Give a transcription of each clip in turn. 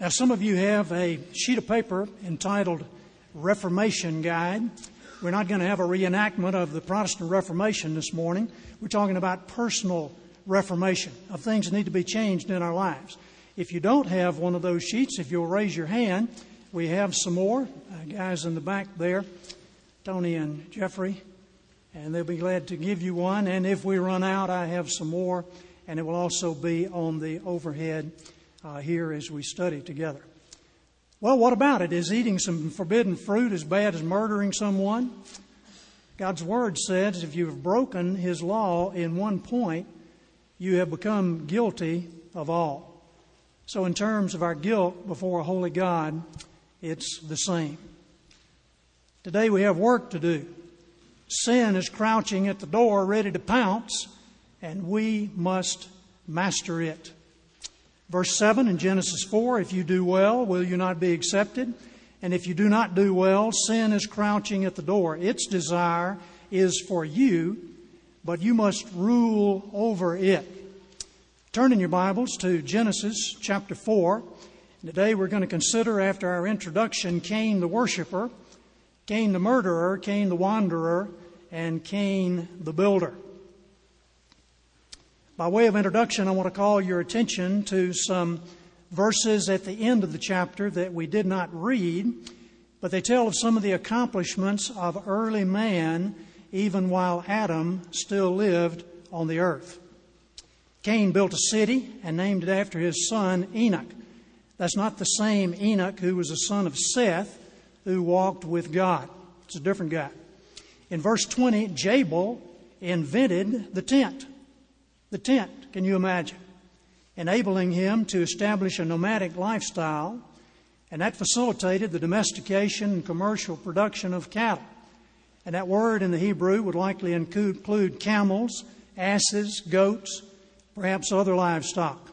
Now, some of you have a sheet of paper entitled Reformation Guide. We're not going to have a reenactment of the Protestant Reformation this morning. We're talking about personal reformation, of things that need to be changed in our lives. If you don't have one of those sheets, if you'll raise your hand, we have some more. Uh, guys in the back there, Tony and Jeffrey, and they'll be glad to give you one. And if we run out, I have some more, and it will also be on the overhead uh, here as we study together. Well, what about it? Is eating some forbidden fruit as bad as murdering someone? God's Word says if you have broken His law in one point, you have become guilty of all. So, in terms of our guilt before a holy God, it's the same. Today we have work to do. Sin is crouching at the door, ready to pounce, and we must master it. Verse 7 in Genesis 4 If you do well, will you not be accepted? And if you do not do well, sin is crouching at the door. Its desire is for you, but you must rule over it. Turn in your Bibles to Genesis chapter 4. Today we're going to consider, after our introduction, Cain the worshiper, Cain the murderer, Cain the wanderer, and Cain the builder. By way of introduction, I want to call your attention to some verses at the end of the chapter that we did not read, but they tell of some of the accomplishments of early man even while Adam still lived on the earth. Cain built a city and named it after his son Enoch. That's not the same Enoch who was a son of Seth who walked with God. It's a different guy. In verse 20, Jabal invented the tent the tent, can you imagine? Enabling him to establish a nomadic lifestyle, and that facilitated the domestication and commercial production of cattle. And that word in the Hebrew would likely include camels, asses, goats, perhaps other livestock.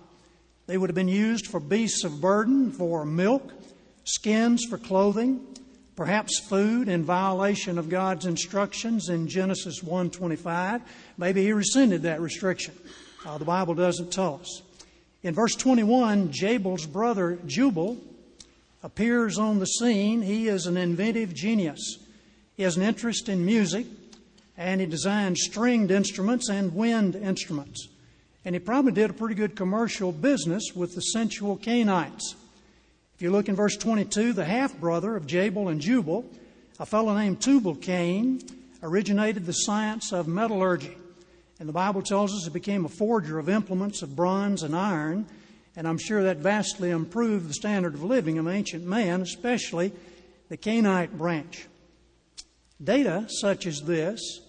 They would have been used for beasts of burden, for milk, skins for clothing, perhaps food in violation of God's instructions in Genesis 1:25. Maybe he rescinded that restriction. Uh, the Bible doesn't tell us. In verse 21, Jabal's brother Jubal appears on the scene. He is an inventive genius. He has an interest in music, and he designed stringed instruments and wind instruments. And he probably did a pretty good commercial business with the sensual Cainites. If you look in verse 22, the half brother of Jabal and Jubal, a fellow named Tubal Cain, originated the science of metallurgy. And the Bible tells us he became a forger of implements of bronze and iron, and I'm sure that vastly improved the standard of living of ancient man, especially the Cainite branch. Data such as this,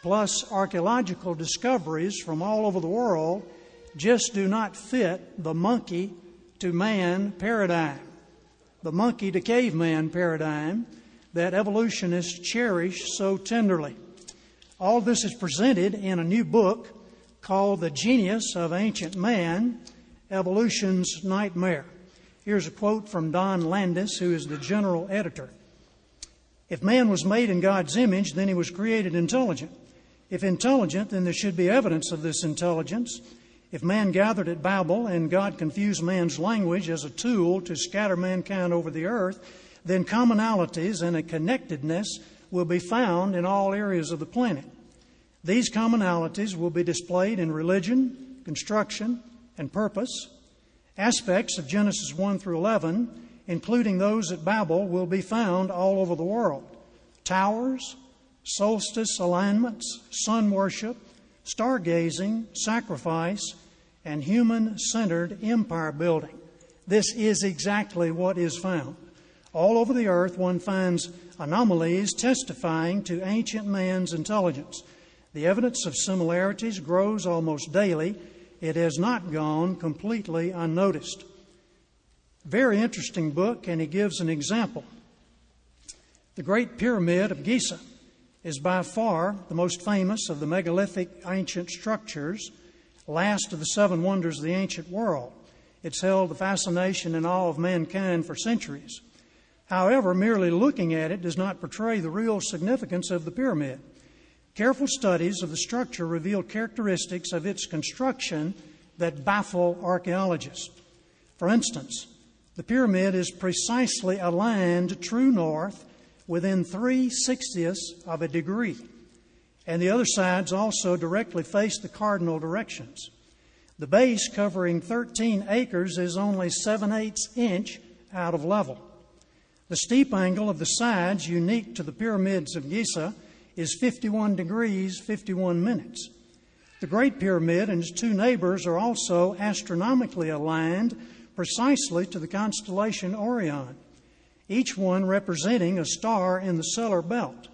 plus archaeological discoveries from all over the world, just do not fit the monkey to man paradigm the monkey to caveman paradigm that evolutionists cherish so tenderly. All this is presented in a new book called The Genius of Ancient Man Evolution's Nightmare. Here's a quote from Don Landis, who is the general editor. If man was made in God's image, then he was created intelligent. If intelligent, then there should be evidence of this intelligence. If man gathered at Babel and God confused man's language as a tool to scatter mankind over the earth, then commonalities and a connectedness will be found in all areas of the planet. These commonalities will be displayed in religion, construction, and purpose. Aspects of Genesis 1 through 11, including those at Babel, will be found all over the world. Towers, solstice alignments, sun worship, stargazing, sacrifice, and human centered empire building. This is exactly what is found. All over the earth, one finds anomalies testifying to ancient man's intelligence. The evidence of similarities grows almost daily. It has not gone completely unnoticed. Very interesting book, and he gives an example. The Great Pyramid of Giza is by far the most famous of the megalithic ancient structures, last of the seven wonders of the ancient world. It's held the fascination and awe of mankind for centuries. However, merely looking at it does not portray the real significance of the pyramid. Careful studies of the structure reveal characteristics of its construction that baffle archaeologists. For instance, The pyramid is precisely aligned true north within three sixtieths of a degree, and the other sides also directly face the cardinal directions. The base, covering 13 acres, is only 7 eighths inch out of level. The steep angle of the sides, unique to the pyramids of Giza, is 51 degrees 51 minutes. The Great Pyramid and its two neighbors are also astronomically aligned precisely to the constellation Orion, each one representing a star in the stellar belt.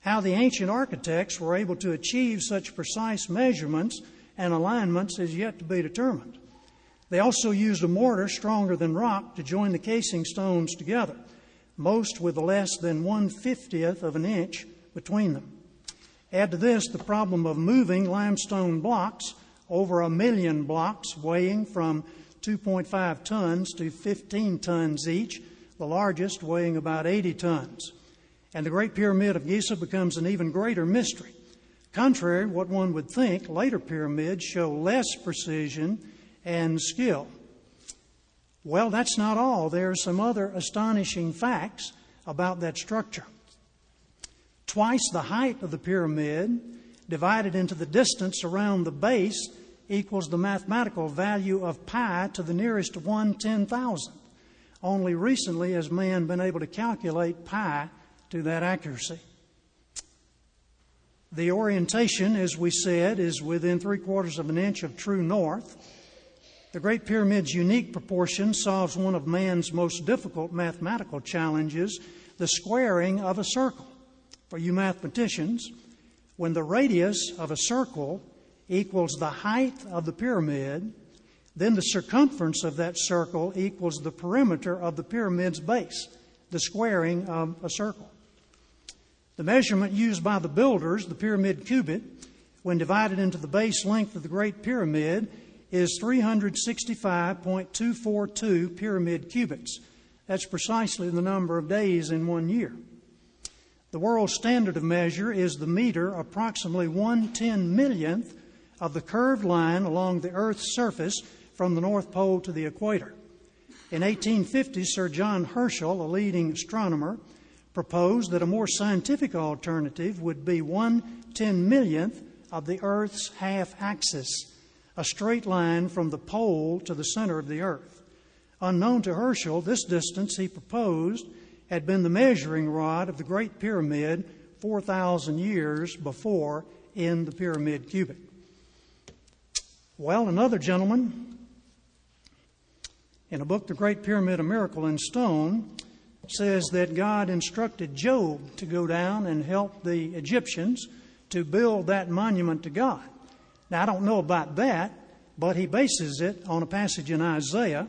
How the ancient architects were able to achieve such precise measurements and alignments is yet to be determined. They also used a mortar stronger than rock to join the casing stones together, most with less than one fiftieth of an inch between them. Add to this the problem of moving limestone blocks, over a million blocks weighing from 2.5 tons to 15 tons each, the largest weighing about 80 tons. And the Great Pyramid of Giza becomes an even greater mystery. Contrary to what one would think, later pyramids show less precision and skill. Well, that's not all. There are some other astonishing facts about that structure. Twice the height of the pyramid, divided into the distance around the base, equals the mathematical value of pi to the nearest one ten thousandth. Only recently has man been able to calculate pi to that accuracy. The orientation, as we said, is within three quarters of an inch of true north. The Great Pyramid's unique proportion solves one of man's most difficult mathematical challenges the squaring of a circle. For you mathematicians, when the radius of a circle equals the height of the pyramid, then the circumference of that circle equals the perimeter of the pyramid's base, the squaring of a circle. The measurement used by the builders, the pyramid cubit, when divided into the base length of the Great Pyramid, is 365.242 pyramid cubits. That's precisely the number of days in one year. The world standard of measure is the meter, approximately one ten millionth of the curved line along the Earth's surface from the North Pole to the equator. In 1850, Sir John Herschel, a leading astronomer, proposed that a more scientific alternative would be one ten millionth of the Earth's half axis, a straight line from the pole to the center of the Earth. Unknown to Herschel, this distance he proposed had been the measuring rod of the Great Pyramid 4,000 years before in the Pyramid Cubit. Well, another gentleman, in a book, The Great Pyramid, A Miracle in Stone, says that God instructed Job to go down and help the Egyptians to build that monument to God. Now, I don't know about that, but he bases it on a passage in Isaiah.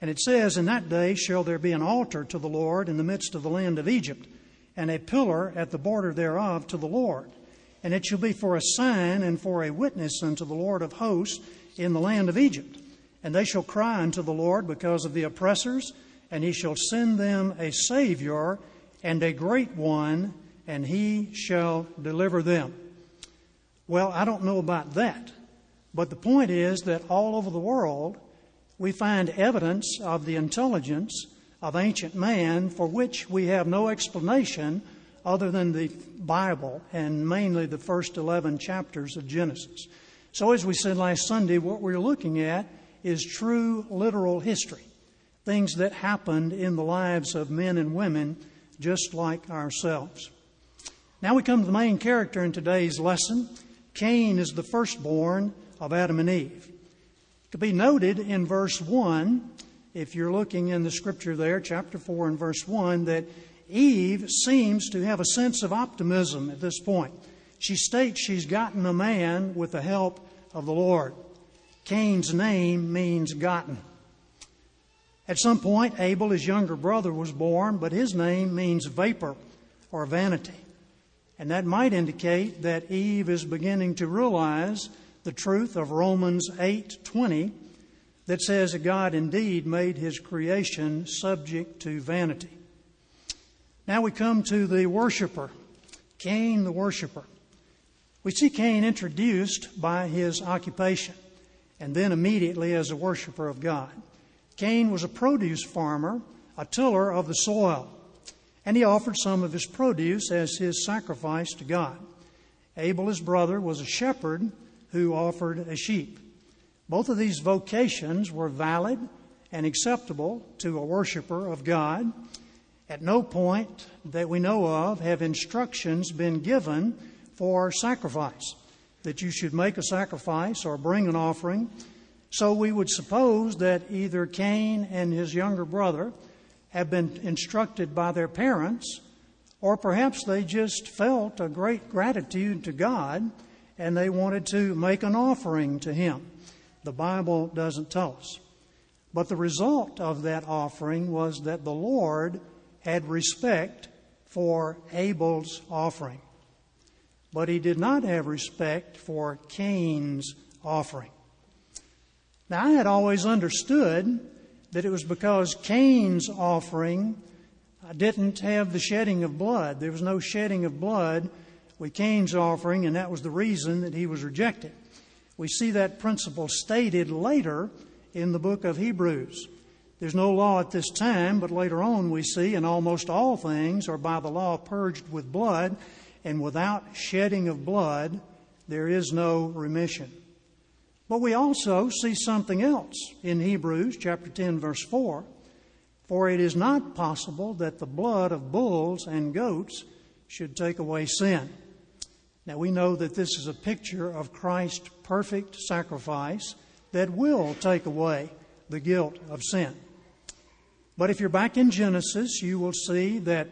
And it says, In that day shall there be an altar to the Lord in the midst of the land of Egypt, and a pillar at the border thereof to the Lord. And it shall be for a sign and for a witness unto the Lord of hosts in the land of Egypt. And they shall cry unto the Lord because of the oppressors, and he shall send them a Savior and a great one, and he shall deliver them. Well, I don't know about that, but the point is that all over the world we find evidence of the intelligence of ancient man for which we have no explanation other than the Bible and mainly the first 11 chapters of Genesis. So, as we said last Sunday, what we're looking at is true literal history, things that happened in the lives of men and women just like ourselves. Now we come to the main character in today's lesson. Cain is the firstborn of Adam and Eve. It could be noted in verse 1, if you're looking in the scripture there, chapter 4 and verse 1, that Eve seems to have a sense of optimism at this point. She states she's gotten a man with the help of the Lord. Cain's name means gotten. At some point, Abel, his younger brother, was born, but his name means vapor or vanity. And that might indicate that Eve is beginning to realize the truth of Romans 8:20 that says that God indeed made his creation subject to vanity. Now we come to the worshiper, Cain the worshiper. We see Cain introduced by his occupation and then immediately as a worshiper of God. Cain was a produce farmer, a tiller of the soil, and he offered some of his produce as his sacrifice to God. Abel, his brother, was a shepherd who offered a sheep. Both of these vocations were valid and acceptable to a worshiper of God. At no point that we know of have instructions been given for sacrifice, that you should make a sacrifice or bring an offering. So we would suppose that either Cain and his younger brother have been instructed by their parents, or perhaps they just felt a great gratitude to God and they wanted to make an offering to Him. The Bible doesn't tell us. But the result of that offering was that the Lord had respect for Abel's offering. But he did not have respect for Cain's offering. Now, I had always understood that it was because Cain's offering didn't have the shedding of blood. There was no shedding of blood with Cain's offering, and that was the reason that he was rejected. We see that principle stated later in the book of Hebrews. There's no law at this time, but later on we see, and almost all things are by the law purged with blood, and without shedding of blood, there is no remission. But we also see something else in Hebrews chapter 10, verse 4. For it is not possible that the blood of bulls and goats should take away sin. Now we know that this is a picture of Christ's perfect sacrifice that will take away the guilt of sin. But if you're back in Genesis, you will see that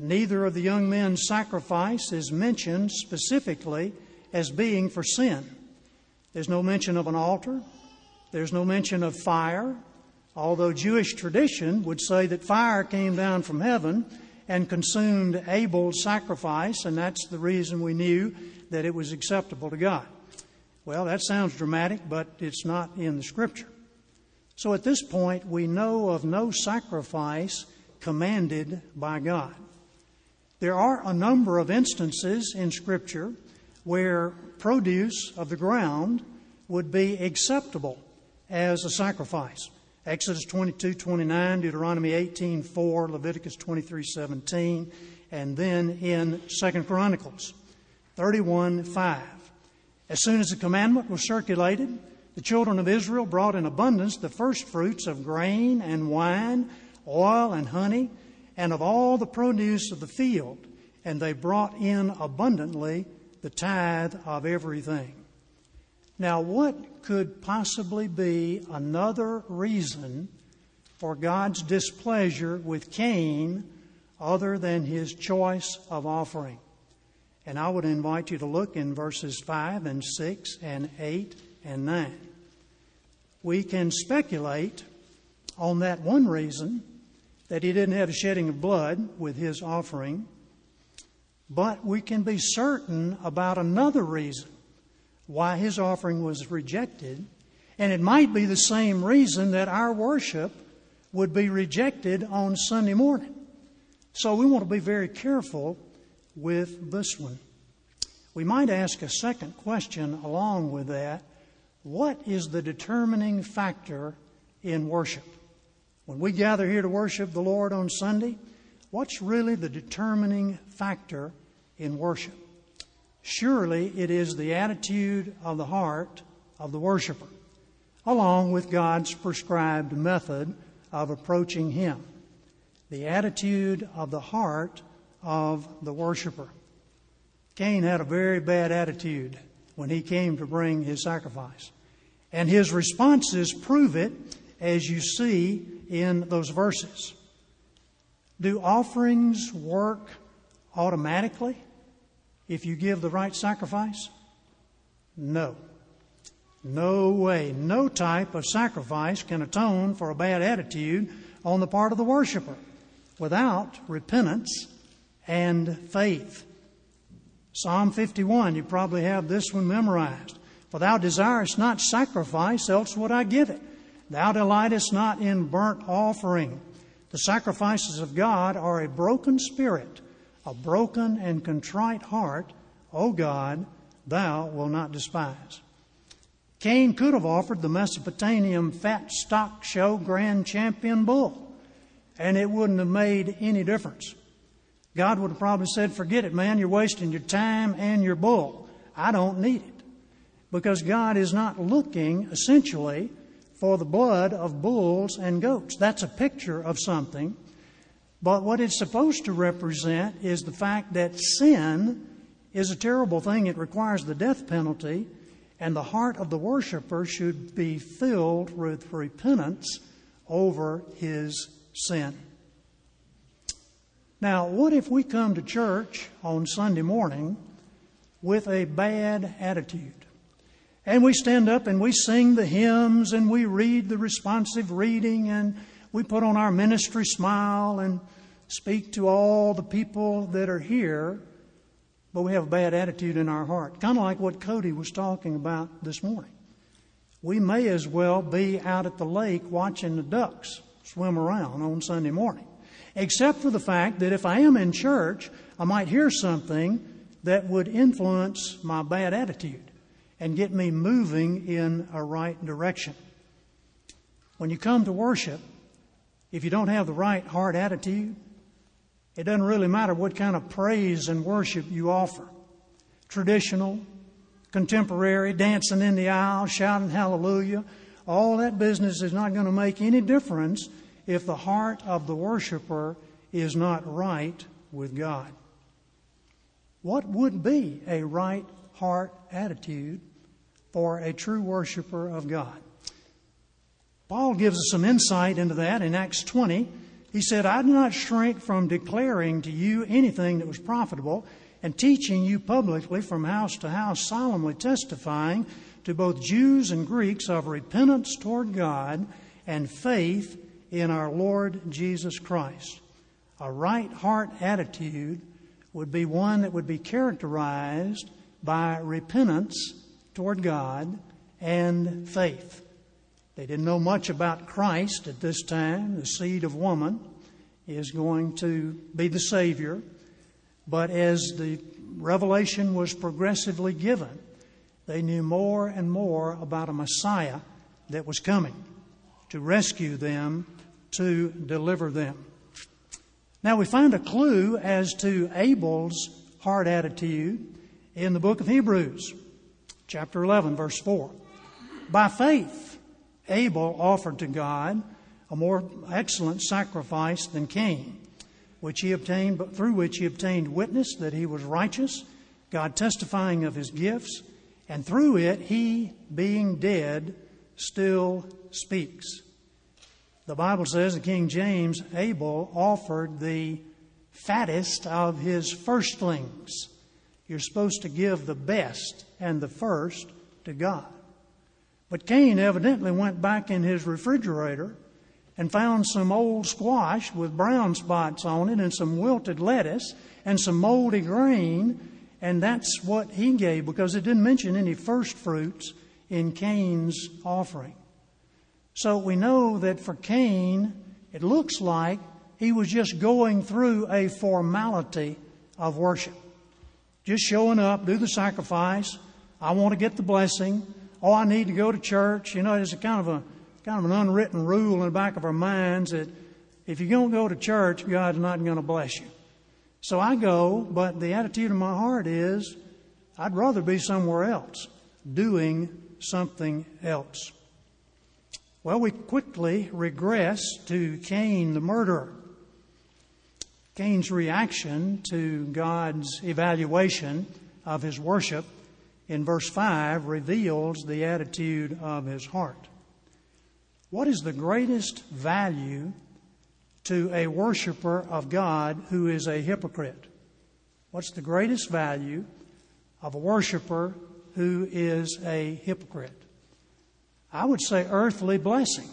neither of the young men's sacrifice is mentioned specifically as being for sin. There's no mention of an altar. There's no mention of fire, although Jewish tradition would say that fire came down from heaven and consumed Abel's sacrifice, and that's the reason we knew that it was acceptable to God. Well, that sounds dramatic, but it's not in the Scripture. So at this point, we know of no sacrifice commanded by God. There are a number of instances in Scripture where produce of the ground would be acceptable as a sacrifice. Exodus 22, 29, Deuteronomy 18, 4, Leviticus 23, 17, and then in 2 Chronicles 31, 5. As soon as the commandment was circulated, the children of Israel brought in abundance the first fruits of grain and wine, oil and honey, and of all the produce of the field, and they brought in abundantly the tithe of everything. Now, what could possibly be another reason for God's displeasure with Cain other than his choice of offering? And I would invite you to look in verses 5 and 6 and 8 and 9. We can speculate on that one reason that he didn't have a shedding of blood with his offering, but we can be certain about another reason why his offering was rejected. And it might be the same reason that our worship would be rejected on Sunday morning. So we want to be very careful with this one. We might ask a second question along with that. What is the determining factor in worship? When we gather here to worship the Lord on Sunday, what's really the determining factor in worship? Surely it is the attitude of the heart of the worshiper, along with God's prescribed method of approaching Him. The attitude of the heart of the worshiper. Cain had a very bad attitude when he came to bring his sacrifice. And his responses prove it, as you see in those verses. Do offerings work automatically? if you give the right sacrifice? No. No way. No type of sacrifice can atone for a bad attitude on the part of the worshiper without repentance and faith. Psalm 51, you probably have this one memorized. For thou desirest not sacrifice, else would I give it. Thou delightest not in burnt offering. The sacrifices of God are a broken spirit a broken and contrite heart, O God, thou wilt not despise. Cain could have offered the Mesopotamian fat stock show grand champion bull, and it wouldn't have made any difference. God would have probably said, Forget it, man, you're wasting your time and your bull. I don't need it. Because God is not looking, essentially, for the blood of bulls and goats. That's a picture of something. But what it's supposed to represent is the fact that sin is a terrible thing. It requires the death penalty, and the heart of the worshiper should be filled with repentance over his sin. Now, what if we come to church on Sunday morning with a bad attitude? And we stand up and we sing the hymns and we read the responsive reading and we put on our ministry smile and speak to all the people that are here, but we have a bad attitude in our heart. Kind of like what Cody was talking about this morning. We may as well be out at the lake watching the ducks swim around on Sunday morning except for the fact that if I am in church, I might hear something that would influence my bad attitude and get me moving in a right direction. When you come to worship, if you don't have the right heart attitude, it doesn't really matter what kind of praise and worship you offer. Traditional, contemporary, dancing in the aisle, shouting hallelujah, all that business is not going to make any difference if the heart of the worshiper is not right with God. What would be a right heart attitude for a true worshiper of God? Paul gives us some insight into that in Acts 20. He said, I do not shrink from declaring to you anything that was profitable and teaching you publicly from house to house, solemnly testifying to both Jews and Greeks of repentance toward God and faith in our Lord Jesus Christ. A right heart attitude would be one that would be characterized by repentance toward God and faith. They didn't know much about Christ at this time. The seed of woman is going to be the Savior. But as the revelation was progressively given, they knew more and more about a Messiah that was coming to rescue them to deliver them. Now we find a clue as to Abel's heart attitude in the book of Hebrews, chapter 11, verse 4. By faith, Abel offered to God a more excellent sacrifice than Cain, which he obtained, but through which he obtained witness that he was righteous, God testifying of his gifts, and through it he, being dead, still speaks. The Bible says in King James, Abel offered the fattest of his firstlings. You're supposed to give the best and the first to God. But Cain evidently went back in his refrigerator and found some old squash with brown spots on it and some wilted lettuce and some moldy grain, and that's what he gave because it didn't mention any first fruits in Cain's offering. So we know that for Cain, it looks like he was just going through a formality of worship. Just showing up, do the sacrifice. I want to get the blessing. Oh, I need to go to church. You know, there's a kind of a kind of an unwritten rule in the back of our minds that if you don't go to church, God's not going to bless you. So I go, but the attitude of my heart is I'd rather be somewhere else, doing something else. Well, we quickly regress to Cain the murderer. Cain's reaction to God's evaluation of his worship in verse 5 reveals the attitude of his heart. What is the greatest value to a worshiper of God who is a hypocrite? What's the greatest value of a worshiper who is a hypocrite? I would say, earthly blessing.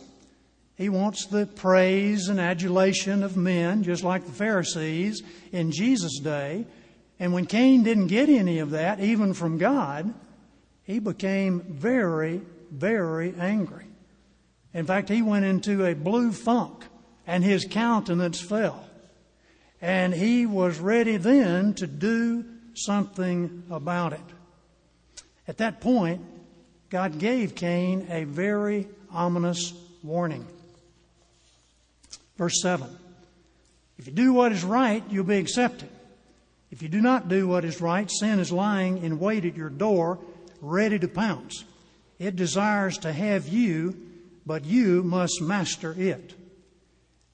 He wants the praise and adulation of men, just like the Pharisees in Jesus' day. And when Cain didn't get any of that, even from God, he became very, very angry. In fact, he went into a blue funk and his countenance fell. And he was ready then to do something about it. At that point, God gave Cain a very ominous warning. Verse 7 If you do what is right, you'll be accepted. If you do not do what is right, sin is lying in wait at your door, ready to pounce. It desires to have you, but you must master it.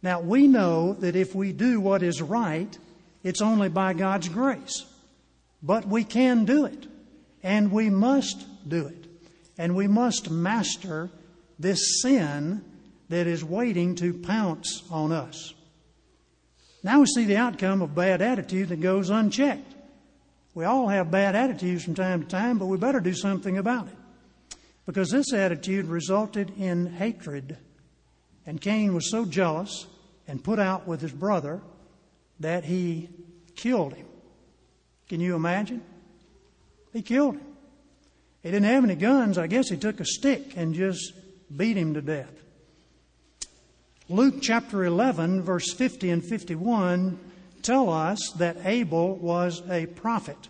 Now, we know that if we do what is right, it's only by God's grace. But we can do it, and we must do it. And we must master this sin that is waiting to pounce on us. Now we see the outcome of bad attitude that goes unchecked. We all have bad attitudes from time to time, but we better do something about it. Because this attitude resulted in hatred. And Cain was so jealous and put out with his brother that he killed him. Can you imagine? He killed him. He didn't have any guns. I guess he took a stick and just beat him to death. Luke chapter 11, verse 50 and 51 tell us that Abel was a prophet.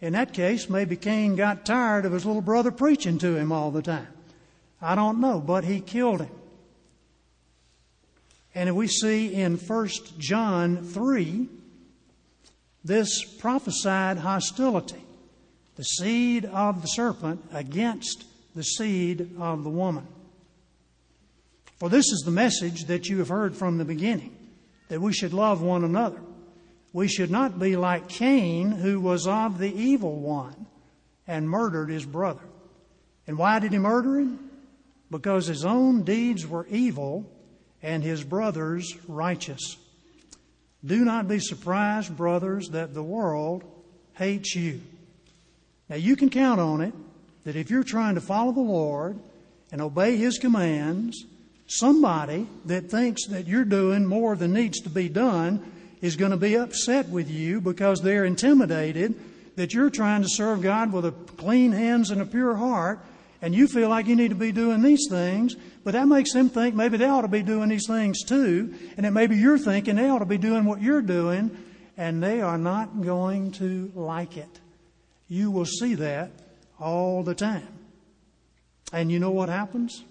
In that case, maybe Cain got tired of his little brother preaching to him all the time. I don't know, but he killed him. And we see in 1 John 3 this prophesied hostility, the seed of the serpent against the seed of the woman. For this is the message that you have heard from the beginning that we should love one another. We should not be like Cain, who was of the evil one and murdered his brother. And why did he murder him? Because his own deeds were evil and his brothers righteous. Do not be surprised, brothers, that the world hates you. Now, you can count on it that if you're trying to follow the Lord and obey His commands, somebody that thinks that you're doing more than needs to be done is going to be upset with you because they're intimidated that you're trying to serve God with a clean hands and a pure heart, and you feel like you need to be doing these things, but that makes them think maybe they ought to be doing these things too, and that maybe you're thinking they ought to be doing what you're doing, and they are not going to like it. You will see that all the time. And you know what happens?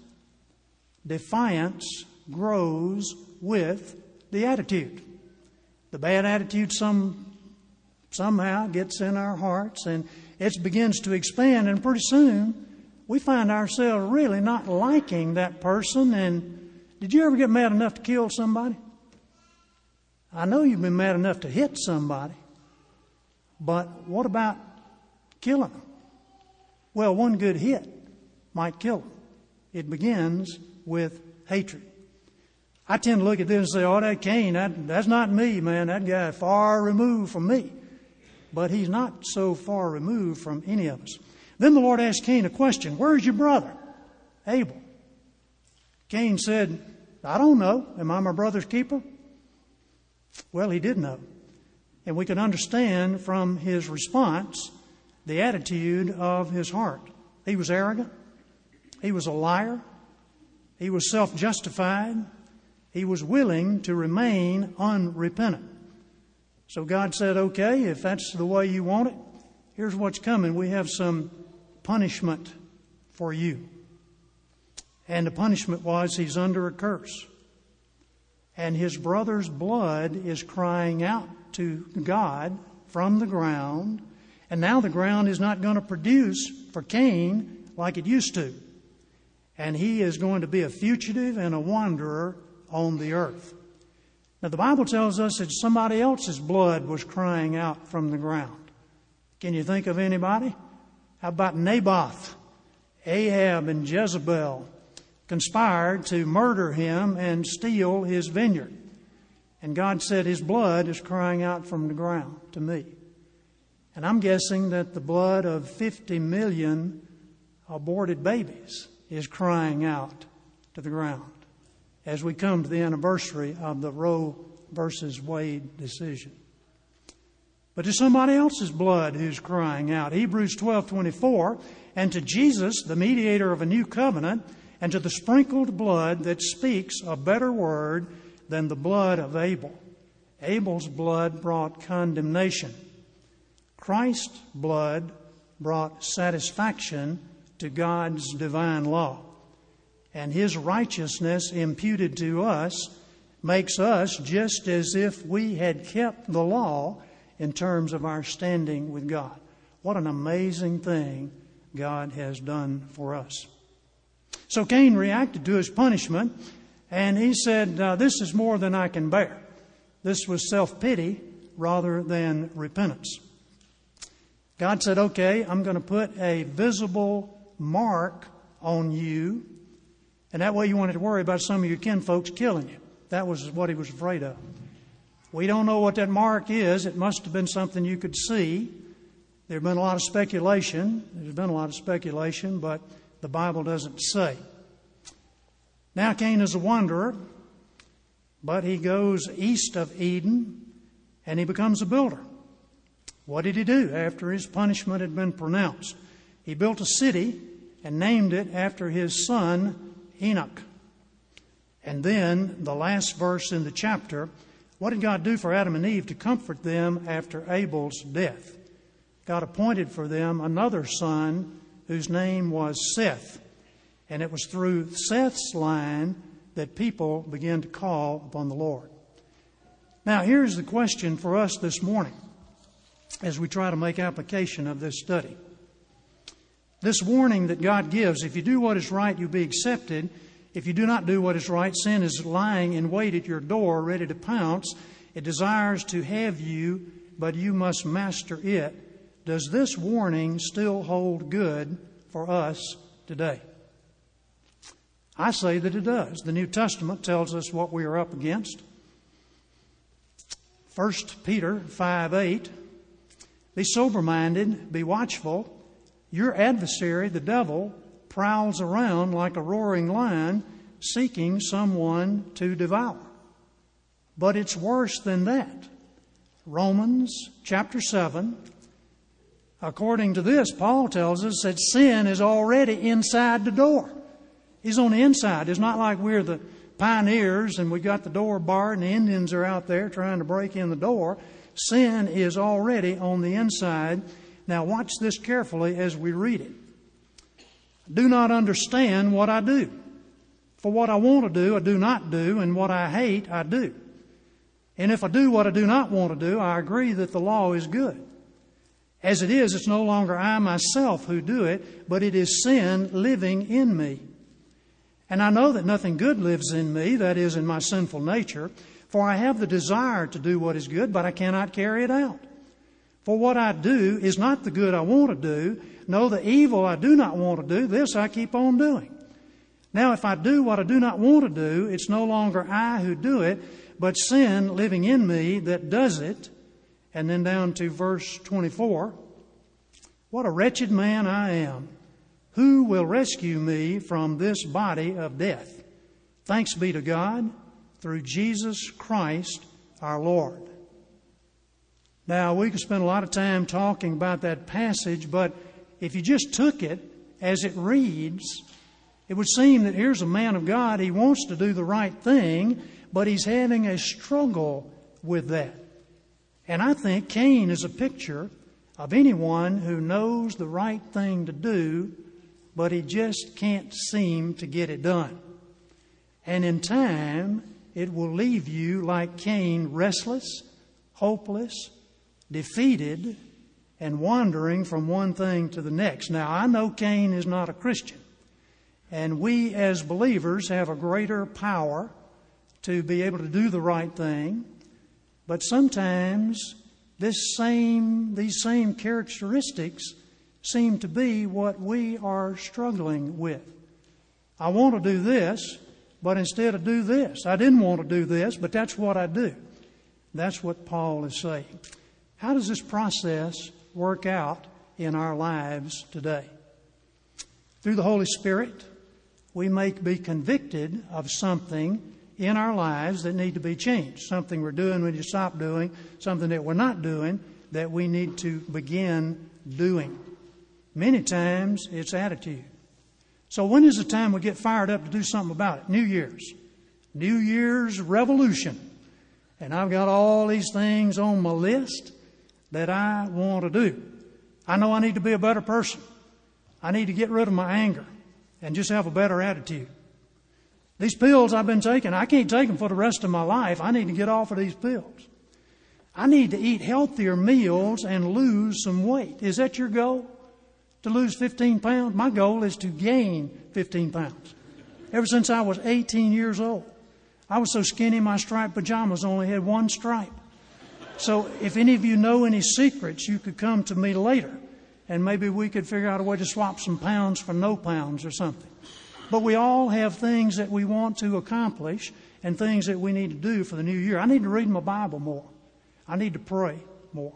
Defiance grows with the attitude. The bad attitude some, somehow gets in our hearts and it begins to expand, and pretty soon we find ourselves really not liking that person. And did you ever get mad enough to kill somebody? I know you've been mad enough to hit somebody, but what about killing them? Well, one good hit might kill them. It begins with hatred. I tend to look at this and say, oh, that Cain, that, that's not me, man. That guy far removed from me. But he's not so far removed from any of us. Then the Lord asked Cain a question Where's your brother? Abel. Cain said, I don't know. Am I my brother's keeper? Well, he did know. And we can understand from his response the attitude of his heart. He was arrogant. He was a liar. He was self justified. He was willing to remain unrepentant. So God said, okay, if that's the way you want it, here's what's coming. We have some punishment for you. And the punishment was he's under a curse. And his brother's blood is crying out to God from the ground. And now the ground is not going to produce for Cain like it used to. And he is going to be a fugitive and a wanderer on the earth. Now, the Bible tells us that somebody else's blood was crying out from the ground. Can you think of anybody? How about Naboth? Ahab and Jezebel conspired to murder him and steal his vineyard. And God said, His blood is crying out from the ground to me. And I'm guessing that the blood of 50 million aborted babies is crying out to the ground as we come to the anniversary of the Roe versus Wade decision but to somebody else's blood who's crying out. Hebrews 12:24, and to Jesus, the mediator of a new covenant, and to the sprinkled blood that speaks a better word than the blood of Abel. Abel's blood brought condemnation. Christ's blood brought satisfaction to God's divine law. And his righteousness imputed to us makes us just as if we had kept the law in terms of our standing with God. What an amazing thing God has done for us. So Cain reacted to his punishment and he said, This is more than I can bear. This was self pity rather than repentance. God said, Okay, I'm going to put a visible mark on you, and that way you wanted to worry about some of your kinfolks killing you. That was what he was afraid of. We don't know what that mark is. It must have been something you could see. There has been a lot of speculation. There's been a lot of speculation, but the Bible doesn't say. Now Cain is a wanderer, but he goes east of Eden and he becomes a builder. What did he do after his punishment had been pronounced? He built a city and named it after his son Enoch. And then the last verse in the chapter what did God do for Adam and Eve to comfort them after Abel's death? God appointed for them another son whose name was Seth. And it was through Seth's line that people began to call upon the Lord. Now, here's the question for us this morning as we try to make application of this study. This warning that God gives if you do what is right, you'll be accepted. If you do not do what is right, sin is lying in wait at your door, ready to pounce. It desires to have you, but you must master it. Does this warning still hold good for us today? I say that it does. The New Testament tells us what we are up against. 1 Peter 5 8. Be sober minded, be watchful. Your adversary, the devil, prowls around like a roaring lion seeking someone to devour. But it's worse than that. Romans chapter 7. According to this, Paul tells us that sin is already inside the door. He's on the inside. It's not like we're the pioneers and we got the door barred and the Indians are out there trying to break in the door. Sin is already on the inside. Now, watch this carefully as we read it. Do not understand what I do. For what I want to do, I do not do, and what I hate, I do. And if I do what I do not want to do, I agree that the law is good. As it is, it's no longer I myself who do it, but it is sin living in me. And I know that nothing good lives in me, that is, in my sinful nature, for I have the desire to do what is good, but I cannot carry it out. For what I do is not the good I want to do, no, the evil I do not want to do, this I keep on doing. Now, if I do what I do not want to do, it's no longer I who do it, but sin living in me that does it. And then down to verse 24 What a wretched man I am! Who will rescue me from this body of death? Thanks be to God through Jesus Christ our Lord. Now, we could spend a lot of time talking about that passage, but if you just took it as it reads, it would seem that here's a man of God. He wants to do the right thing, but he's having a struggle with that. And I think Cain is a picture of anyone who knows the right thing to do but he just can't seem to get it done. And in time, it will leave you like Cain, restless, hopeless, defeated, and wandering from one thing to the next. Now, I know Cain is not a Christian, and we as believers have a greater power to be able to do the right thing, but sometimes this same, these same characteristics seem to be what we are struggling with. I want to do this, but instead of do this, I didn't want to do this, but that's what I do. That's what Paul is saying. How does this process work out in our lives today? Through the Holy Spirit, we may be convicted of something in our lives that need to be changed. Something we're doing we need to stop doing, something that we're not doing that we need to begin doing. Many times it's attitude. So when is the time we get fired up to do something about it? New Year's. New Year's revolution. And I've got all these things on my list that I want to do. I know I need to be a better person. I need to get rid of my anger and just have a better attitude. These pills I've been taking, I can't take them for the rest of my life. I need to get off of these pills. I need to eat healthier meals and lose some weight. Is that your goal? To lose 15 pounds? My goal is to gain 15 pounds. Ever since I was 18 years old, I was so skinny my striped pajamas only had one stripe. So if any of you know any secrets, you could come to me later and maybe we could figure out a way to swap some pounds for no pounds or something. But we all have things that we want to accomplish and things that we need to do for the new year. I need to read my Bible more. I need to pray more.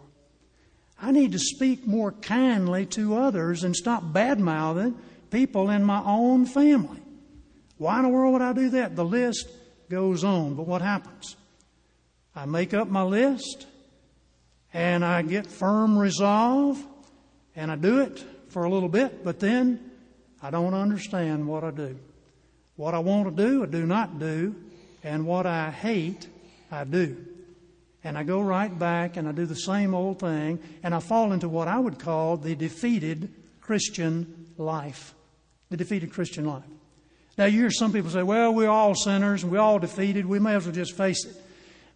I need to speak more kindly to others and stop bad mouthing people in my own family. Why in the world would I do that? The list goes on. But what happens? I make up my list and I get firm resolve and I do it for a little bit, but then I don't understand what I do. What I want to do, I do not do, and what I hate, I do. And I go right back and I do the same old thing, and I fall into what I would call the defeated Christian life. The defeated Christian life. Now, you hear some people say, well, we're all sinners we're all defeated. We may as well just face it.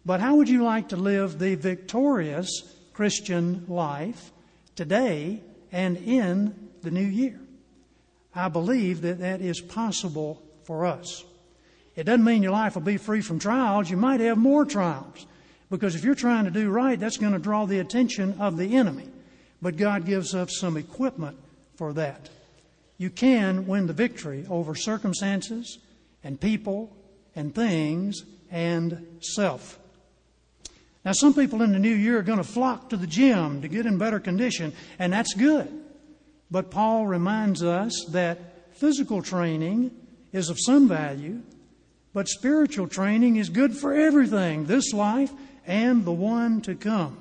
But how would you like to live the victorious Christian life today and in the new year? I believe that that is possible for us. It doesn't mean your life will be free from trials. You might have more trials. Because if you're trying to do right, that's going to draw the attention of the enemy. But God gives us some equipment for that. You can win the victory over circumstances and people and things and self. Now, some people in the new year are going to flock to the gym to get in better condition, and that's good. But Paul reminds us that physical training is of some value, but spiritual training is good for everything, this life and the one to come.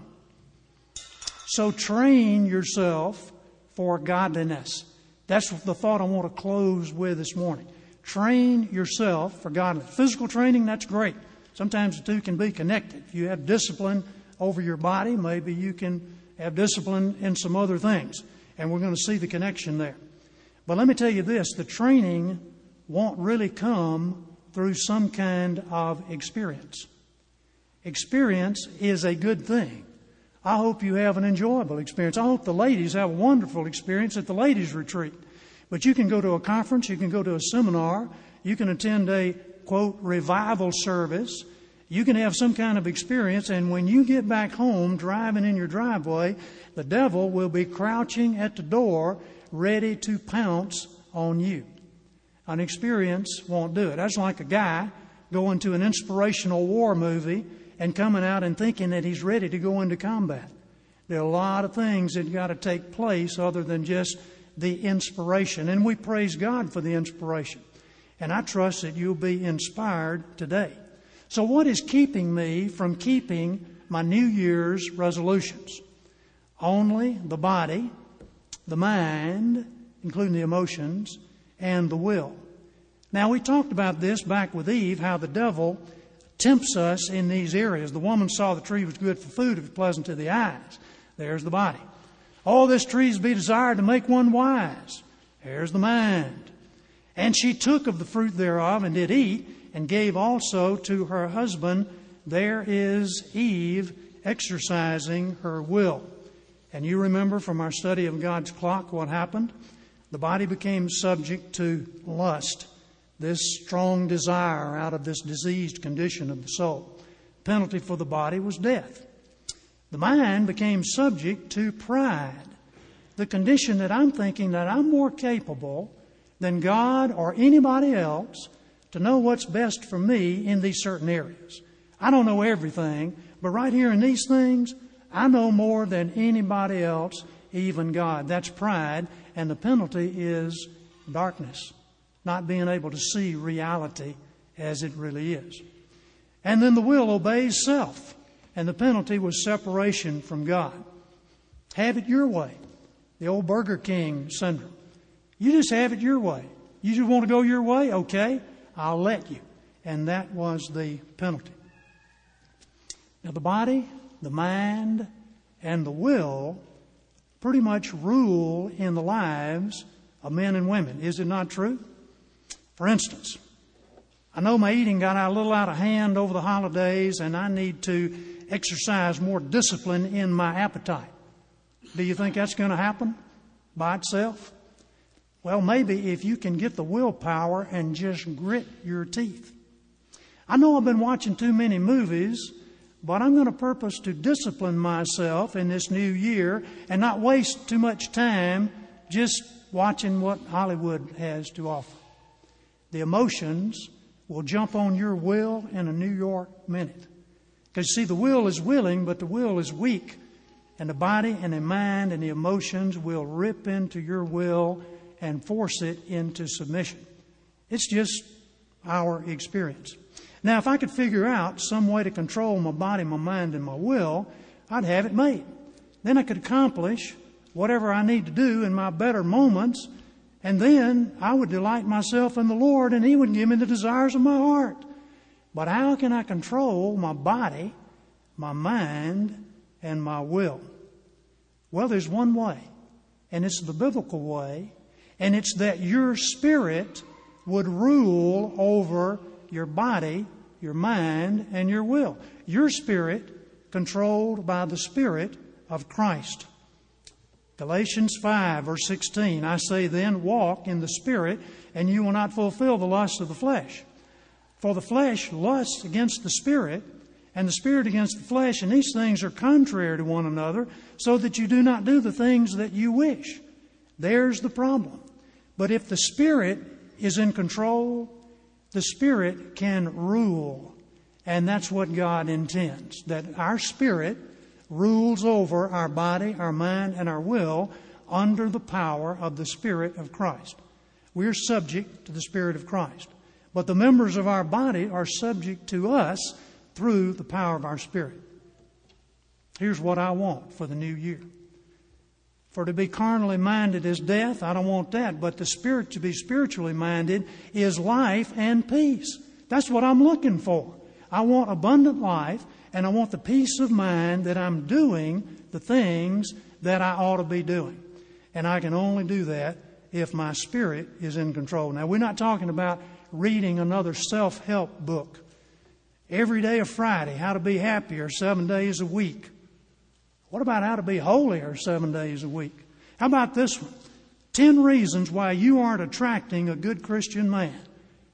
So train yourself for godliness. That's the thought I want to close with this morning. Train yourself for godliness. Physical training, that's great. Sometimes the two can be connected. If you have discipline over your body, maybe you can have discipline in some other things. And we're going to see the connection there. But let me tell you this the training won't really come through some kind of experience. Experience is a good thing. I hope you have an enjoyable experience. I hope the ladies have a wonderful experience at the ladies' retreat. But you can go to a conference, you can go to a seminar, you can attend a quote revival service. You can have some kind of experience, and when you get back home driving in your driveway, the devil will be crouching at the door ready to pounce on you. An experience won't do it. That's like a guy going to an inspirational war movie and coming out and thinking that he's ready to go into combat. There are a lot of things that got to take place other than just the inspiration. And we praise God for the inspiration. And I trust that you'll be inspired today. So, what is keeping me from keeping my New Year's resolutions? Only the body, the mind, including the emotions, and the will. Now, we talked about this back with Eve, how the devil tempts us in these areas. The woman saw the tree was good for food, it was pleasant to the eyes. There's the body. All this tree is be desired to make one wise. There's the mind. And she took of the fruit thereof and did eat, and gave also to her husband. There is Eve exercising her will. And you remember from our study of God's clock what happened? The body became subject to lust this strong desire out of this diseased condition of the soul. Penalty for the body was death. The mind became subject to pride, the condition that I'm thinking that I'm more capable than God or anybody else to know what's best for me in these certain areas. I don't know everything, but right here in these things, I know more than anybody else, even God. That's pride, and the penalty is darkness not being able to see reality as it really is. And then the will obeys self, and the penalty was separation from God. Have it your way. The old Burger King syndrome. You just have it your way. You just want to go your way? Okay, I'll let you. And that was the penalty. Now, the body, the mind, and the will pretty much rule in the lives of men and women. Is it not true? For instance, I know my eating got a little out of hand over the holidays, and I need to exercise more discipline in my appetite. Do you think that's going to happen by itself? Well, maybe if you can get the willpower and just grit your teeth. I know I've been watching too many movies, but I'm going to purpose to discipline myself in this new year and not waste too much time just watching what Hollywood has to offer. The emotions will jump on your will in a New York minute. Because, see, the will is willing, but the will is weak. And the body and the mind and the emotions will rip into your will and force it into submission. It's just our experience. Now, if I could figure out some way to control my body, my mind, and my will, I'd have it made. Then I could accomplish whatever I need to do in my better moments, and then I would delight myself in the Lord, and He would give me the desires of my heart. But how can I control my body, my mind, and my will? Well, there's one way, and it's the biblical way, and it's that your spirit would rule over your body, your mind, and your will. Your spirit controlled by the Spirit of Christ. Galatians 5, verse 16 I say then, walk in the Spirit, and you will not fulfill the lust of the flesh. For the flesh lusts against the Spirit, and the Spirit against the flesh, and these things are contrary to one another, so that you do not do the things that you wish. There's the problem. But if the Spirit is in control, the Spirit can rule. And that's what God intends that our spirit rules over our body, our mind, and our will under the power of the Spirit of Christ. We're subject to the Spirit of Christ. But the members of our body are subject to us through the power of our Spirit. Here's what I want for the new year. For to be carnally minded is death, I don't want that. But the spirit to be spiritually minded is life and peace. That's what I'm looking for. I want abundant life and I want the peace of mind that I'm doing the things that I ought to be doing. And I can only do that if my spirit is in control. Now, we're not talking about reading another self help book. Every day of Friday, how to be happier seven days a week. What about how to be holier seven days a week? How about this one? Ten reasons why you aren't attracting a good Christian man.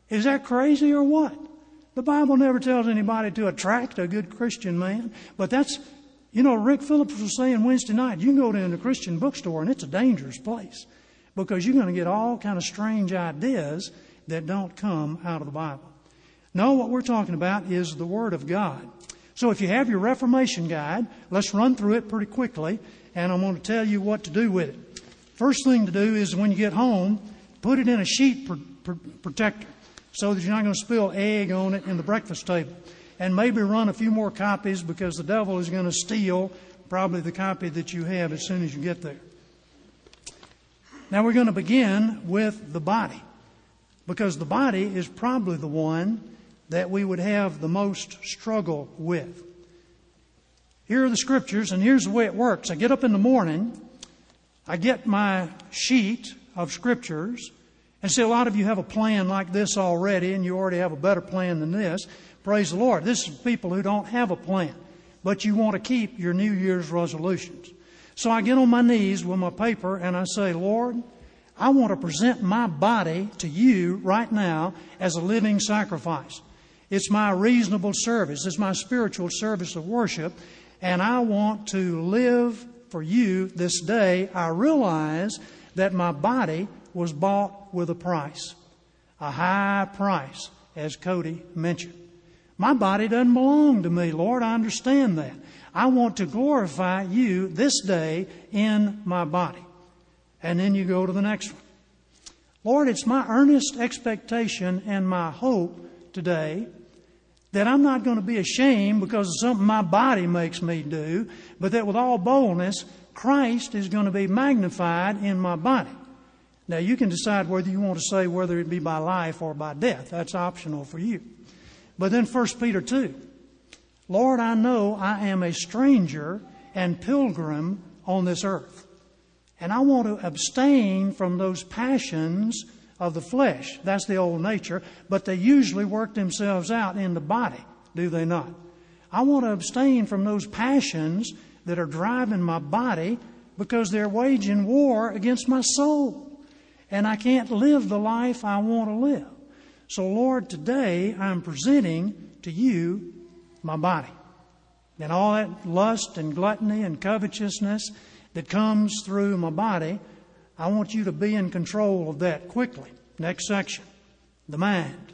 Is that crazy or what? The Bible never tells anybody to attract a good Christian man, but that's, you know, Rick Phillips was saying Wednesday night, you can go to a Christian bookstore and it's a dangerous place because you're going to get all kind of strange ideas that don't come out of the Bible. No, what we're talking about is the Word of God. So if you have your Reformation guide, let's run through it pretty quickly, and I'm going to tell you what to do with it. First thing to do is when you get home, put it in a sheet pr- pr- protector so that you're not going to spill egg on it in the breakfast table. And maybe run a few more copies because the devil is going to steal probably the copy that you have as soon as you get there. Now we're going to begin with the body because the body is probably the one that we would have the most struggle with. Here are the scriptures, and here's the way it works. I get up in the morning, I get my sheet of scriptures, and see, a lot of you have a plan like this already, and you already have a better plan than this. Praise the Lord. This is people who don't have a plan, but you want to keep your New Year's resolutions. So I get on my knees with my paper and I say, Lord, I want to present my body to you right now as a living sacrifice. It's my reasonable service. It's my spiritual service of worship. And I want to live for you this day. I realize that my body was bought with a price, a high price, as Cody mentioned. My body doesn't belong to me, Lord. I understand that. I want to glorify you this day in my body. And then you go to the next one. Lord, it's my earnest expectation and my hope today that I'm not going to be ashamed because of something my body makes me do, but that with all boldness, Christ is going to be magnified in my body. Now, you can decide whether you want to say whether it be by life or by death. That's optional for you. But then 1 Peter 2 Lord, I know I am a stranger and pilgrim on this earth. And I want to abstain from those passions of the flesh. That's the old nature, but they usually work themselves out in the body, do they not? I want to abstain from those passions that are driving my body because they're waging war against my soul. And I can't live the life I want to live. So, Lord, today I'm presenting to you my body. And all that lust and gluttony and covetousness that comes through my body, I want you to be in control of that quickly. Next section the mind.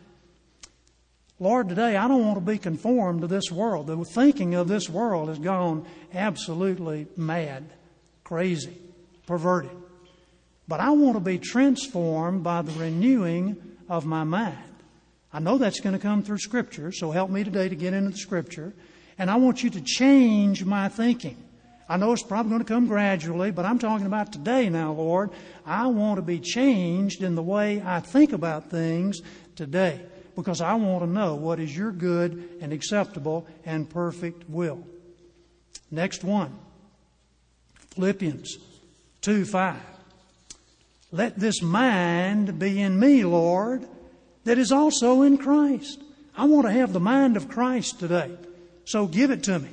Lord, today I don't want to be conformed to this world. The thinking of this world has gone absolutely mad, crazy, perverted. But I want to be transformed by the renewing of my mind. I know that's going to come through Scripture, so help me today to get into the Scripture. And I want you to change my thinking. I know it's probably going to come gradually, but I'm talking about today now, Lord. I want to be changed in the way I think about things today because I want to know what is your good and acceptable and perfect will. Next one Philippians 2 5. Let this mind be in me, Lord, that is also in Christ. I want to have the mind of Christ today. So give it to me.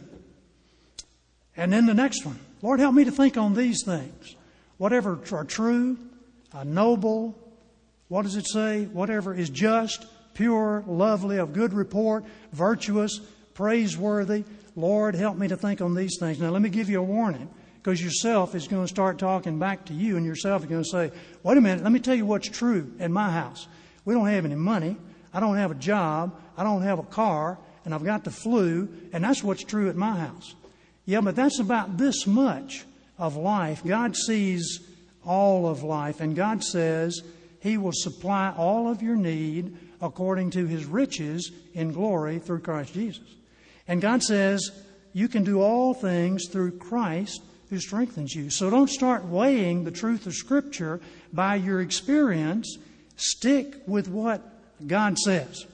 And then the next one Lord, help me to think on these things. Whatever are true, noble, what does it say? Whatever is just, pure, lovely, of good report, virtuous, praiseworthy. Lord, help me to think on these things. Now, let me give you a warning because yourself is going to start talking back to you, and yourself is going to say, Wait a minute, let me tell you what's true in my house. We don't have any money. I don't have a job. I don't have a car. And I've got the flu. And that's what's true at my house. Yeah, but that's about this much of life. God sees all of life. And God says He will supply all of your need according to His riches in glory through Christ Jesus. And God says you can do all things through Christ who strengthens you. So don't start weighing the truth of Scripture by your experience Stick with what God says.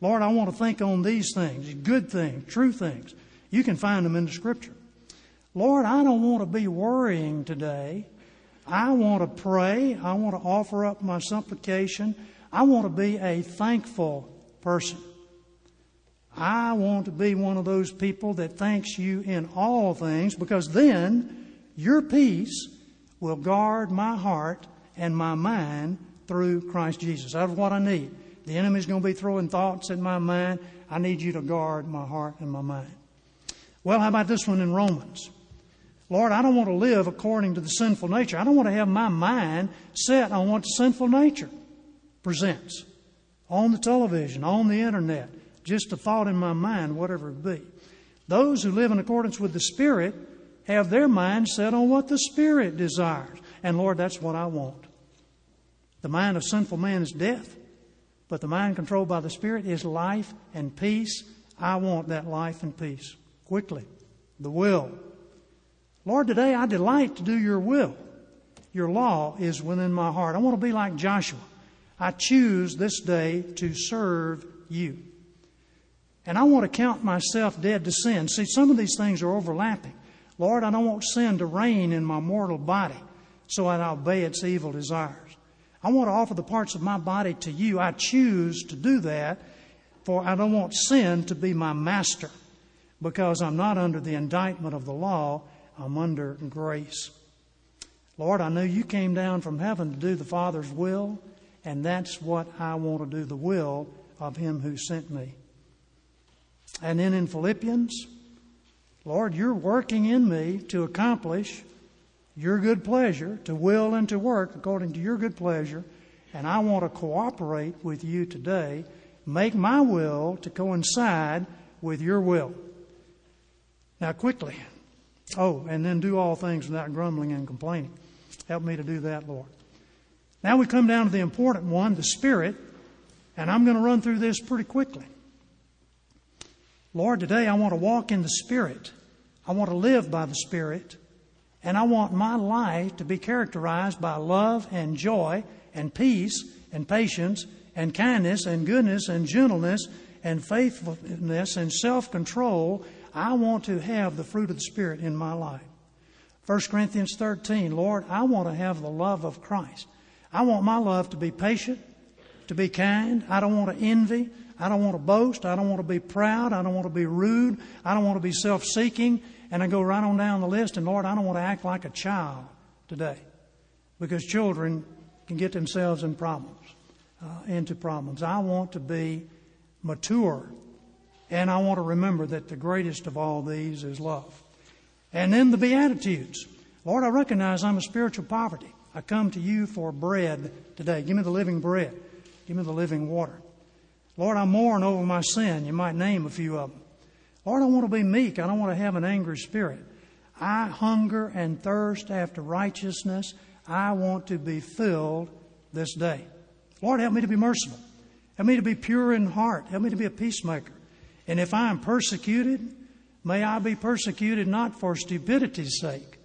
Lord, I want to think on these things, good things, true things. You can find them in the Scripture. Lord, I don't want to be worrying today. I want to pray. I want to offer up my supplication. I want to be a thankful person. I want to be one of those people that thanks you in all things because then your peace will guard my heart and my mind through Christ Jesus. That's what I need. The enemy's going to be throwing thoughts in my mind. I need you to guard my heart and my mind. Well, how about this one in Romans? Lord, I don't want to live according to the sinful nature. I don't want to have my mind set on what the sinful nature presents on the television, on the internet, just a thought in my mind, whatever it be. Those who live in accordance with the Spirit have their mind set on what the Spirit desires. And Lord, that's what I want. The mind of sinful man is death, but the mind controlled by the Spirit is life and peace. I want that life and peace quickly. The will. Lord, today I delight to do your will. Your law is within my heart. I want to be like Joshua. I choose this day to serve you. And I want to count myself dead to sin. See, some of these things are overlapping. Lord, I don't want sin to reign in my mortal body so I obey its evil desires. I want to offer the parts of my body to you. I choose to do that, for I don't want sin to be my master because I'm not under the indictment of the law, I'm under grace. Lord, I know you came down from heaven to do the Father's will, and that's what I want to do the will of Him who sent me. And then in Philippians, Lord, you're working in me to accomplish your good pleasure, to will and to work according to your good pleasure, and I want to cooperate with you today. Make my will to coincide with your will. Now, quickly. Oh, and then do all things without grumbling and complaining. Help me to do that, Lord. Now we come down to the important one, the Spirit, and I'm going to run through this pretty quickly. Lord, today I want to walk in the Spirit. I want to live by the Spirit. And I want my life to be characterized by love and joy and peace and patience and kindness and goodness and gentleness and faithfulness and self control. I want to have the fruit of the Spirit in my life. 1 Corinthians 13, Lord, I want to have the love of Christ. I want my love to be patient, to be kind. I don't want to envy. I don't want to boast. I don't want to be proud. I don't want to be rude. I don't want to be self seeking. And I go right on down the list. And Lord, I don't want to act like a child today because children can get themselves in problems, uh, into problems. I want to be mature. And I want to remember that the greatest of all these is love. And then the Beatitudes. Lord, I recognize I'm a spiritual poverty. I come to you for bread today. Give me the living bread. Give me the living water. Lord, I mourn over my sin. You might name a few of them. Lord, I want to be meek. I don't want to have an angry spirit. I hunger and thirst after righteousness. I want to be filled this day. Lord, help me to be merciful. Help me to be pure in heart. Help me to be a peacemaker. And if I am persecuted, may I be persecuted not for stupidity's sake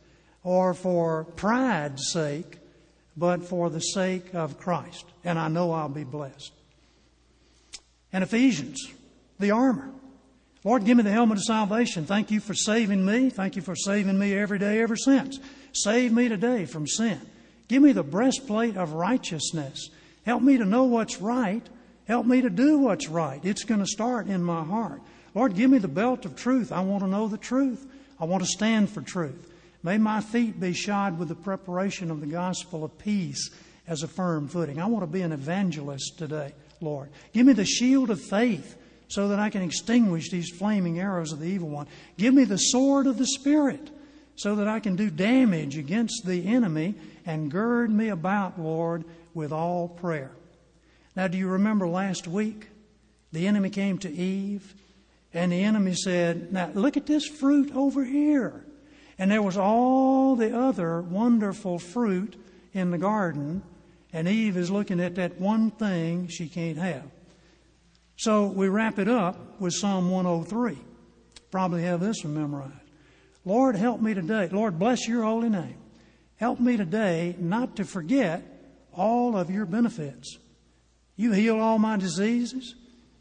or for pride's sake, but for the sake of Christ. And I know I'll be blessed. And Ephesians, the armor. Lord, give me the helmet of salvation. Thank you for saving me. Thank you for saving me every day ever since. Save me today from sin. Give me the breastplate of righteousness. Help me to know what's right. Help me to do what's right. It's going to start in my heart. Lord, give me the belt of truth. I want to know the truth. I want to stand for truth. May my feet be shod with the preparation of the gospel of peace as a firm footing. I want to be an evangelist today, Lord. Give me the shield of faith so that I can extinguish these flaming arrows of the evil one. Give me the sword of the Spirit so that I can do damage against the enemy and gird me about, Lord, with all prayer. Now, do you remember last week? The enemy came to Eve, and the enemy said, Now, look at this fruit over here. And there was all the other wonderful fruit in the garden, and Eve is looking at that one thing she can't have. So we wrap it up with Psalm 103. Probably have this one memorized. Lord, help me today. Lord, bless your holy name. Help me today not to forget all of your benefits. You heal all my diseases.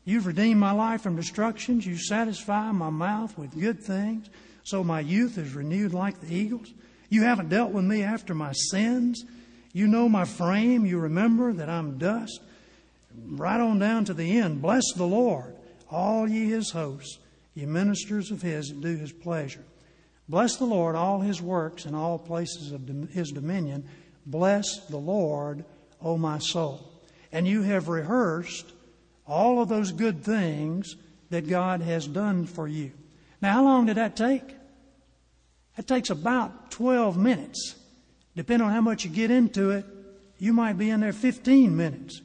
You've redeemed my life from destructions. You satisfy my mouth with good things, so my youth is renewed like the eagles. You haven't dealt with me after my sins. You know my frame. You remember that I'm dust. Right on down to the end. Bless the Lord, all ye his hosts, ye ministers of his that do his pleasure. Bless the Lord, all his works and all places of his dominion. Bless the Lord, O my soul. And you have rehearsed all of those good things that God has done for you. Now, how long did that take? That takes about 12 minutes. Depending on how much you get into it, you might be in there 15 minutes.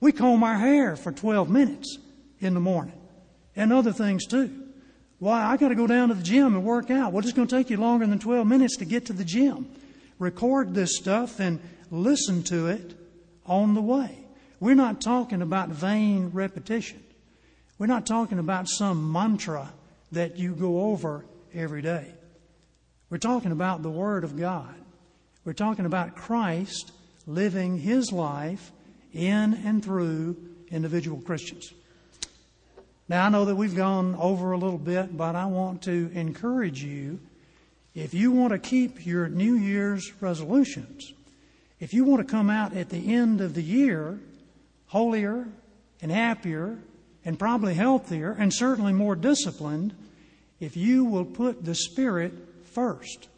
We comb our hair for 12 minutes in the morning and other things too. Why, I got to go down to the gym and work out. Well, it's going to take you longer than 12 minutes to get to the gym. Record this stuff and listen to it on the way. We're not talking about vain repetition. We're not talking about some mantra that you go over every day. We're talking about the Word of God. We're talking about Christ living His life in and through individual Christians. Now, I know that we've gone over a little bit, but I want to encourage you if you want to keep your New Year's resolutions, if you want to come out at the end of the year holier and happier and probably healthier and certainly more disciplined, if you will put the Spirit first.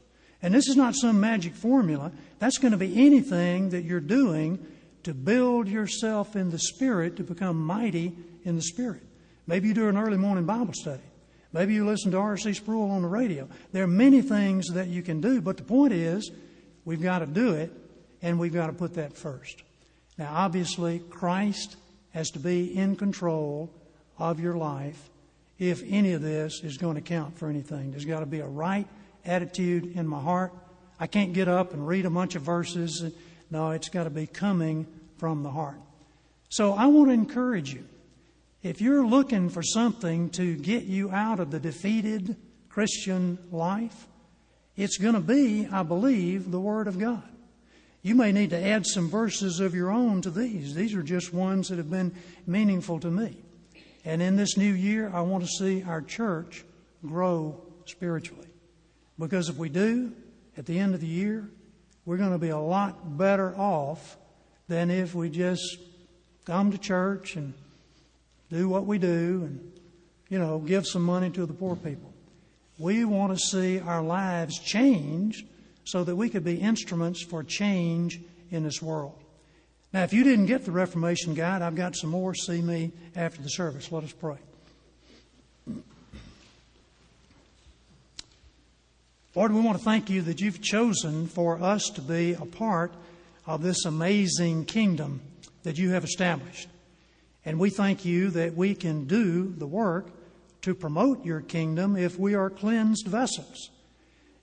And this is not some magic formula. That's going to be anything that you're doing to build yourself in the Spirit to become mighty in the Spirit. Maybe you do an early morning Bible study. Maybe you listen to R.C. Sproul on the radio. There are many things that you can do, but the point is we've got to do it and we've got to put that first. Now, obviously, Christ has to be in control of your life if any of this is going to count for anything. There's got to be a right attitude in my heart. I can't get up and read a bunch of verses. No, it's got to be coming from the heart. So I want to encourage you if you're looking for something to get you out of the defeated Christian life, it's going to be, I believe, the Word of God. You may need to add some verses of your own to these. These are just ones that have been meaningful to me. And in this new year, I want to see our church grow spiritually. Because if we do, at the end of the year, we're going to be a lot better off than if we just come to church and do what we do and, you know, give some money to the poor people. We want to see our lives changed so that we could be instruments for change in this world. Now, if you didn't get the Reformation Guide, I've got some more. See me after the service. Let us pray. Lord, we want to thank you that you've chosen for us to be a part of this amazing kingdom that you have established. And we thank you that we can do the work to promote your kingdom if we are cleansed vessels.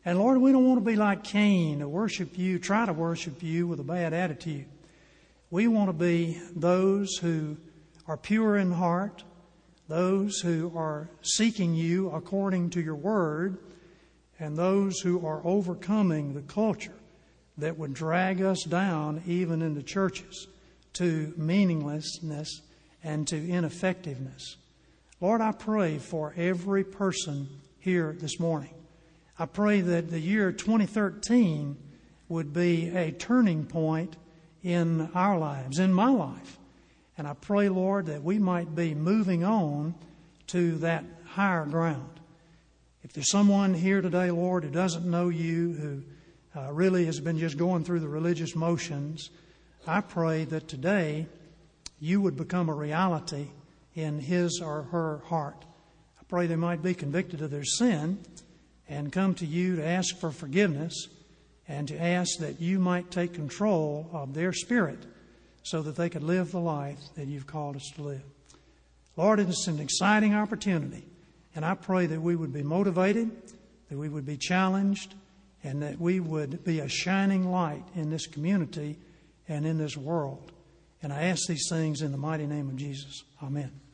And Lord, we don't want to be like Cain to worship you, try to worship you with a bad attitude. We want to be those who are pure in heart, those who are seeking you according to your word, and those who are overcoming the culture that would drag us down, even in the churches, to meaninglessness and to ineffectiveness. Lord, I pray for every person here this morning. I pray that the year 2013 would be a turning point in our lives, in my life. And I pray, Lord, that we might be moving on to that higher ground. If there's someone here today, Lord, who doesn't know you, who uh, really has been just going through the religious motions, I pray that today you would become a reality in his or her heart. I pray they might be convicted of their sin and come to you to ask for forgiveness and to ask that you might take control of their spirit so that they could live the life that you've called us to live. Lord, it is an exciting opportunity, and I pray that we would be motivated, that we would be challenged, and that we would be a shining light in this community and in this world. And I ask these things in the mighty name of Jesus. Amen.